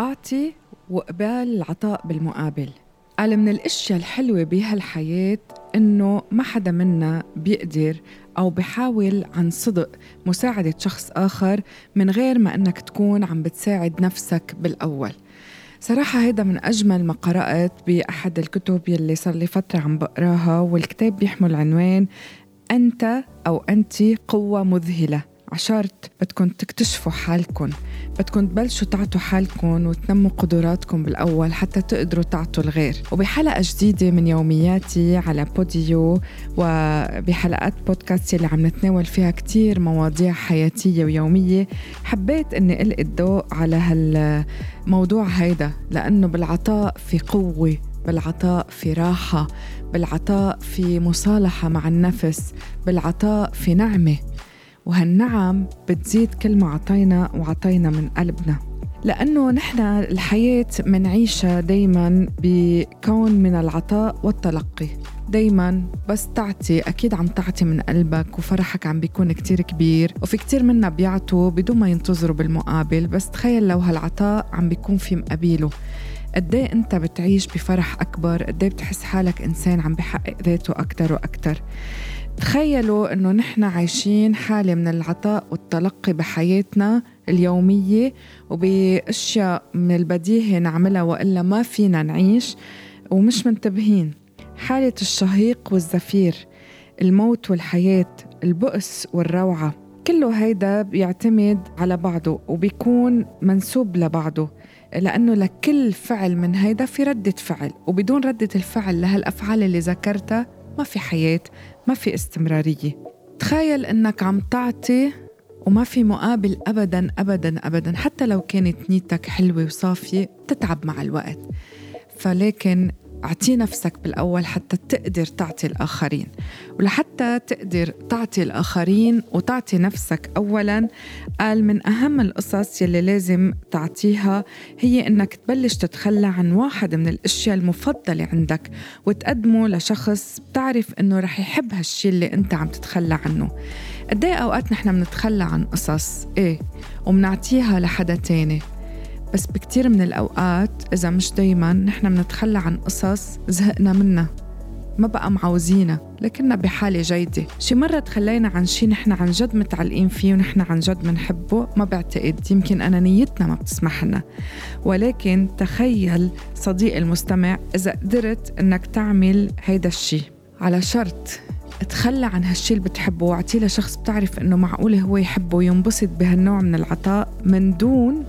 أعطي وقبال العطاء بالمقابل. قال من الاشياء الحلوة بهالحياة إنه ما حدا منا بيقدر أو بحاول عن صدق مساعدة شخص آخر من غير ما إنك تكون عم بتساعد نفسك بالأول. صراحة هيدا من أجمل ما قرأت بأحد الكتب يلي صار لي فترة عم بقراها والكتاب بيحمل عنوان أنت أو أنت قوة مذهلة. عشرت بدكم تكتشفوا حالكم بدكم تبلشوا تعطوا حالكم وتنموا قدراتكم بالأول حتى تقدروا تعطوا الغير. وبحلقة جديدة من يومياتي على بوديو وبحلقات بودكاست اللي عم نتناول فيها كتير مواضيع حياتية ويومية حبيت أني ألقي الضوء على هالموضوع هيدا لأنه بالعطاء في قوة بالعطاء في راحة بالعطاء في مصالحة مع النفس بالعطاء في نعمة. وهالنعم بتزيد كل ما عطينا وعطينا من قلبنا. لأنه نحن الحياة منعيشها دايما بكون من العطاء والتلقي. دايما بس تعطي أكيد عم تعطي من قلبك وفرحك عم بيكون كتير كبير وفي كتير منا بيعطوا بدون ما ينتظروا بالمقابل. بس تخيل لو هالعطاء عم بيكون في مقابله. قد إيه أنت بتعيش بفرح أكبر؟ قد إيه بتحس حالك إنسان عم بحقق ذاته أكثر وأكثر تخيلوا إنه نحن عايشين حالة من العطاء والتلقي بحياتنا اليومية وبأشياء من البديهي نعملها وإلا ما فينا نعيش ومش منتبهين. حالة الشهيق والزفير الموت والحياة البؤس والروعة كله هيدا بيعتمد على بعضه وبيكون منسوب لبعضه لأنه لكل فعل من هيدا في ردة فعل وبدون ردة الفعل لهالأفعال اللي ذكرتها ما في حياة ما في استمرارية. تخيل إنك عم تعطي وما في مقابل ابدا ابدا ابدا. حتى لو كانت نيتك حلوة وصافية تتعب مع الوقت. فلكن أعطي نفسك بالأول حتى تقدر تعطي الآخرين. ولحتى تقدر تعطي الآخرين وتعطي نفسك اولا قال من أهم القصص يلي لازم تعطيها هي إنك تبلش تتخلى عن واحد من الأشياء المفضلة عندك وتقدمه لشخص بتعرف إنه رح يحب هالشي اللي أنت عم تتخلى عنه. قد إيه أوقات نحن بنتخلى عن قصص؟ إيه وبنعطيها لحدا تاني. بس بكتير من الأوقات إذا مش دايما نحن بنتخلى عن قصص زهقنا منها ما بقى معوزينها لكننا بحالة جيدة. شي مرة تخلينا عن شي نحن عن جد متعلقين فيه ونحن عن جد بنحبه ما بعتقد يمكن أنانيتنا ما بتسمح لنا ولكن تخيل صديق المستمع إذا قدرت إنك تعمل هيدا الشي. على شرط تخلى عن هالشي اللي بتحبه واعطيه لشخص بتعرف إنه معقول هو يحبه وينبسط بهالنوع من العطاء من دون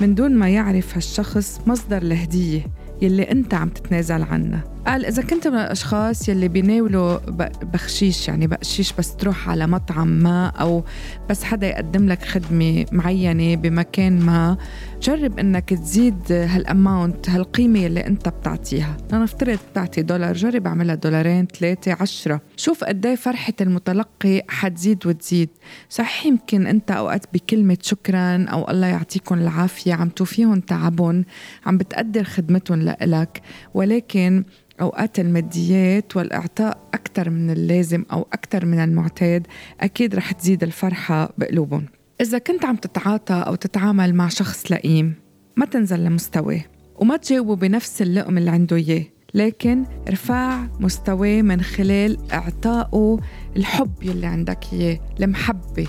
من دون ما يعرف هالشخص مصدر الهدية يلي أنت عم تتنازل عنها قال إذا كنت من الأشخاص يلي بيناولوا بخشيش يعني بقشيش بس تروح على مطعم ما أو بس حدا يقدم لك خدمة معينة بمكان ما جرب إنك تزيد هالأماونت هالقيمة يلي أنت بتعطيها. لنفترض بتعطي دولار جرب أعملها دولارين ثلاثة عشرة. شوف قد إيه فرحة المتلقي حتزيد وتزيد. صح يمكن أنت أوقات بكلمة شكرا أو الله يعطيكم العافية عم توفيهم تعبهم عم بتقدر خدمتهم لإلك ولكن أوقات الماديات والإعطاء أكثر من اللازم أو أكثر من المعتاد أكيد رح تزيد الفرحة بقلوبهم. إذا كنت عم تتعاطى أو تتعامل مع شخص لئيم ما تنزل لمستواه وما تجاوبه بنفس اللقم اللي عنده إياه لكن ارفع مستواه من خلال إعطائه الحب يلي عندك إياه المحبة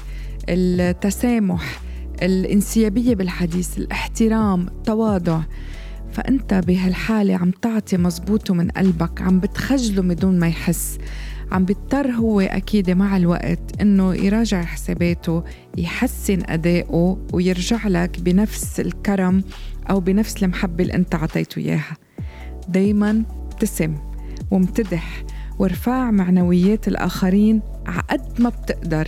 التسامح الانسيابية بالحديث الاحترام التواضع. فأنت بهالحالة عم تعطي مزبوطه من قلبك عم بتخجله بدون ما يحس. عم بيضطر هو أكيد مع الوقت إنه يراجع حساباته يحسن أدائه ويرجع لك بنفس الكرم أو بنفس المحبة اللي أنت عطيته إياها. دايما ابتسم وامتدح وارفع معنويات الآخرين عقد ما بتقدر.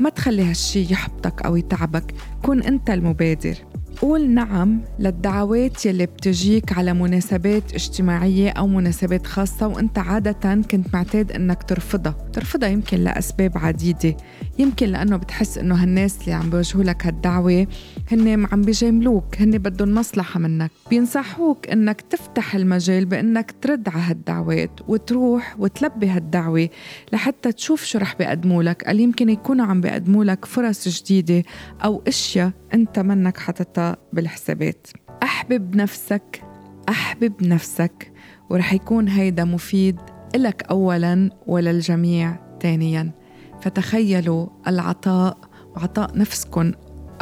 ما تخلي هالشي يحبطك أو يتعبك كن أنت المبادر. قول نعم للدعوات يلي بتجيك على مناسبات اجتماعية أو مناسبات خاصة وأنت عادة كنت معتاد أنك ترفضها. ترفضها يمكن لأسباب عديدة. يمكن لأنه بتحس أنه هالناس اللي عم بيوجهوا لك هالدعوة هن عم بيجاملوك هن بدهم مصلحة منك. بينصحوك أنك تفتح المجال بأنك ترد على هالدعوات وتروح وتلبي هالدعوة لحتى تشوف شو رح بيقدموا لك. قال يمكن يكونوا عم بيقدموا لك فرص جديدة أو أشياء أنت منك حاططها بالحسابات. أحبب نفسك أحبب نفسك ورح يكون هيدا مفيد لك اولا وللجميع ثانيا. فتخيلوا العطاء وعطاء نفسكم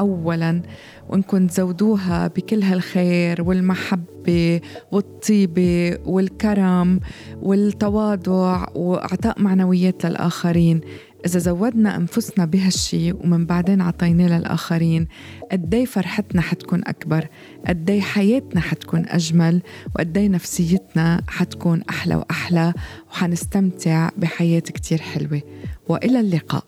اولا وانكم تزودوها بكل هالخير والمحبة والطيبة والكرم والتواضع وإعطاء معنويات للآخرين. إذا زودنا أنفسنا بهالشي ومن بعدين عطيناه للآخرين قدي فرحتنا حتكون أكبر قدي حياتنا حتكون أجمل وقدي نفسيتنا حتكون أحلى وأحلى وحنستمتع بحياة كتير حلوة. وإلى اللقاء.